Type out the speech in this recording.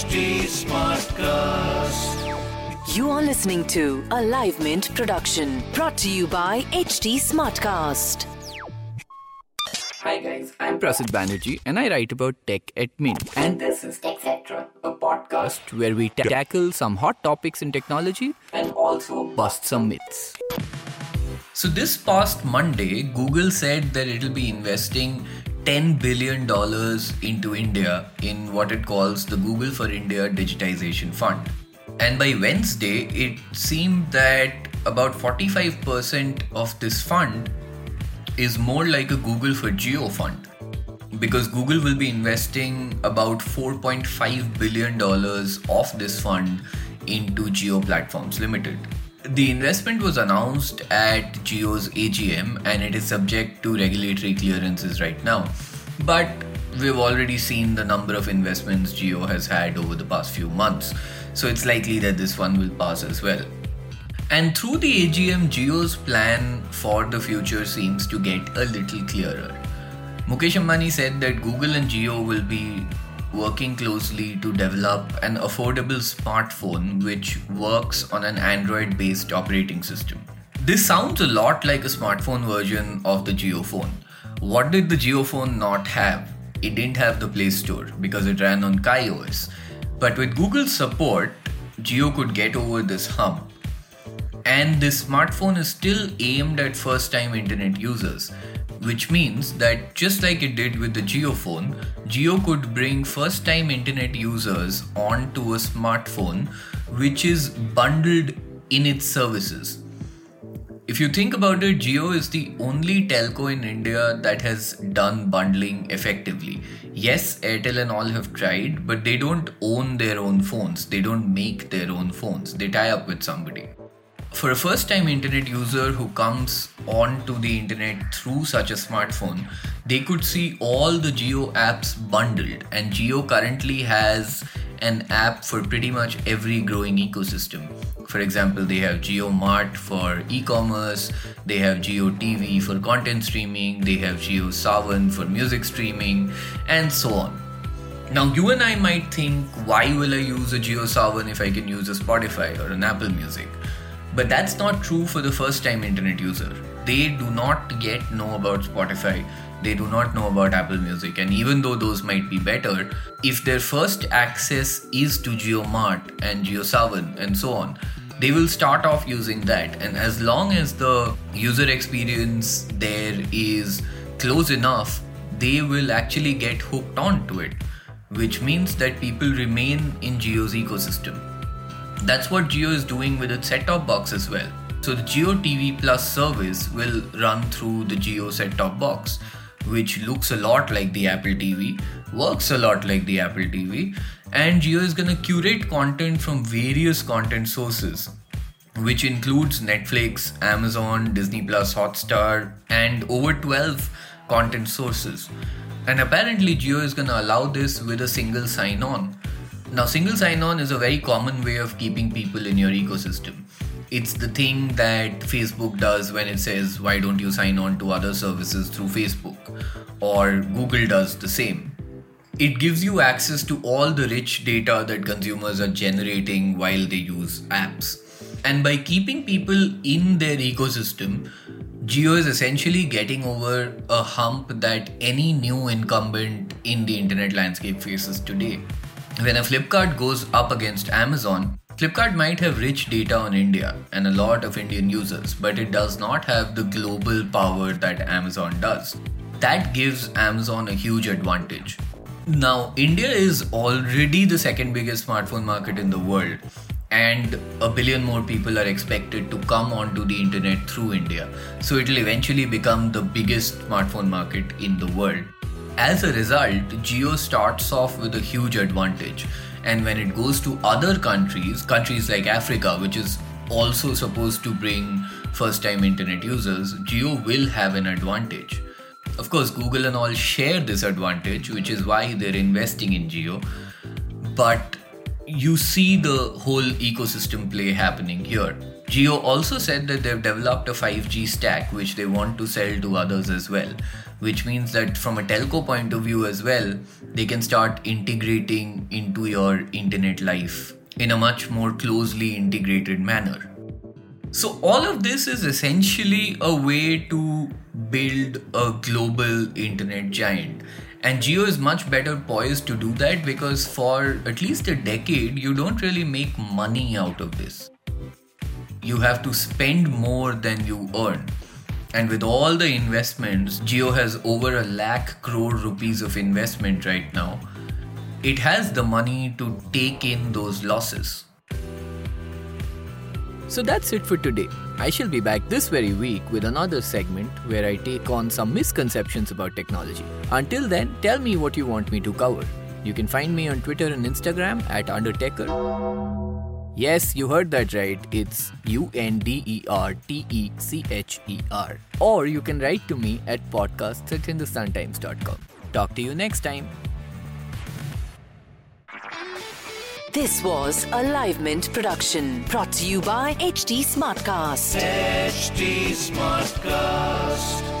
HT Smartcast. You are listening to a Live Mint production brought to you by HT Smartcast. Hi guys, I'm Prasid Banerjee and I write about tech at Mint. And This is TechCetra, a podcast where we ta- tackle some hot topics in technology and also bust some myths. So this past Monday, Google said that it'll be investing $10 billion into India in what it calls the Google for India Digitization Fund. And by Wednesday, it seemed that about 45% of this fund is more like a Google for Jio fund. Because Google will be investing about $4.5 billion of this fund into Jio Platforms Limited. The investment was announced at Jio's AGM and it is subject to regulatory clearances right now. But we've already seen the number of investments Jio has had over the past few months, so it's likely that this one will pass as well. And through the AGM, Jio's plan for the future seems to get a little clearer. Mukesh Ambani said that Google and Jio will be working closely to develop an affordable smartphone which works on an Android based operating system. This sounds a lot like a smartphone version of the JioPhone. What did the JioPhone not have? It didn't have the Play Store because it ran on KaiOS. But with Google's support, Jio could get over this hump and this smartphone is still aimed at first time internet users which means that just like it did with the JioPhone Jio could bring first time internet users onto a smartphone which is bundled in its services if you think about it, Jio is the only telco in India that has done bundling effectively. Yes, Airtel and all have tried, but they don't own their own phones. They don't make their own phones. They tie up with somebody. For a first time internet user who comes onto the internet through such a smartphone, they could see all the Jio apps bundled, and Jio currently has an app for pretty much every growing ecosystem. For example, they have Jio Mart for e commerce, they have Jio TV for content streaming, they have Jio Saavn for music streaming, and so on. Now, you and I might think, why will I use a Jio Saavn if I can use a Spotify or an Apple Music? But that's not true for the first time internet user. They do not yet know about Spotify, they do not know about Apple Music, and even though those might be better, if their first access is to JioMart and JioSaavn and so on, they will start off using that. And as long as the user experience there is close enough, they will actually get hooked onto it, which means that people remain in Jio's ecosystem. That's what Jio is doing with its set top box as well. So the Jio TV Plus service will run through the Jio set top box, which looks a lot like the Apple TV, works a lot like the Apple TV, and Jio is gonna curate content from various content sources, which includes Netflix, Amazon, Disney Plus, Hotstar, and over 12 content sources. And apparently, Jio is gonna allow this with a single sign on. Now, single sign on is a very common way of keeping people in your ecosystem. It's the thing that Facebook does when it says, Why don't you sign on to other services through Facebook? Or Google does the same. It gives you access to all the rich data that consumers are generating while they use apps. And by keeping people in their ecosystem, Jio is essentially getting over a hump that any new incumbent in the internet landscape faces today. When a Flipkart goes up against Amazon, Flipkart might have rich data on India and a lot of Indian users, but it does not have the global power that Amazon does. That gives Amazon a huge advantage. Now, India is already the second biggest smartphone market in the world, and a billion more people are expected to come onto the internet through India. So, it will eventually become the biggest smartphone market in the world. As a result, Jio starts off with a huge advantage. And when it goes to other countries, countries like Africa, which is also supposed to bring first time internet users, Jio will have an advantage. Of course, Google and all share this advantage, which is why they're investing in Jio. But you see the whole ecosystem play happening here. Jio also said that they've developed a 5G stack which they want to sell to others as well, which means that from a telco point of view as well, they can start integrating into your internet life in a much more closely integrated manner. So, all of this is essentially a way to build a global internet giant. And Jio is much better poised to do that because for at least a decade, you don't really make money out of this you have to spend more than you earn. And with all the investments, Jio has over a lakh crore rupees of investment right now. It has the money to take in those losses. So that's it for today. I shall be back this very week with another segment where I take on some misconceptions about technology. Until then, tell me what you want me to cover. You can find me on Twitter and Instagram at Undertaker. Yes, you heard that right. It's U N D E R T E C H E R. Or you can write to me at podcasts at hindustantimes.com. Talk to you next time. This was a Live Mint production brought to you by HT Smartcast. HT Smartcast.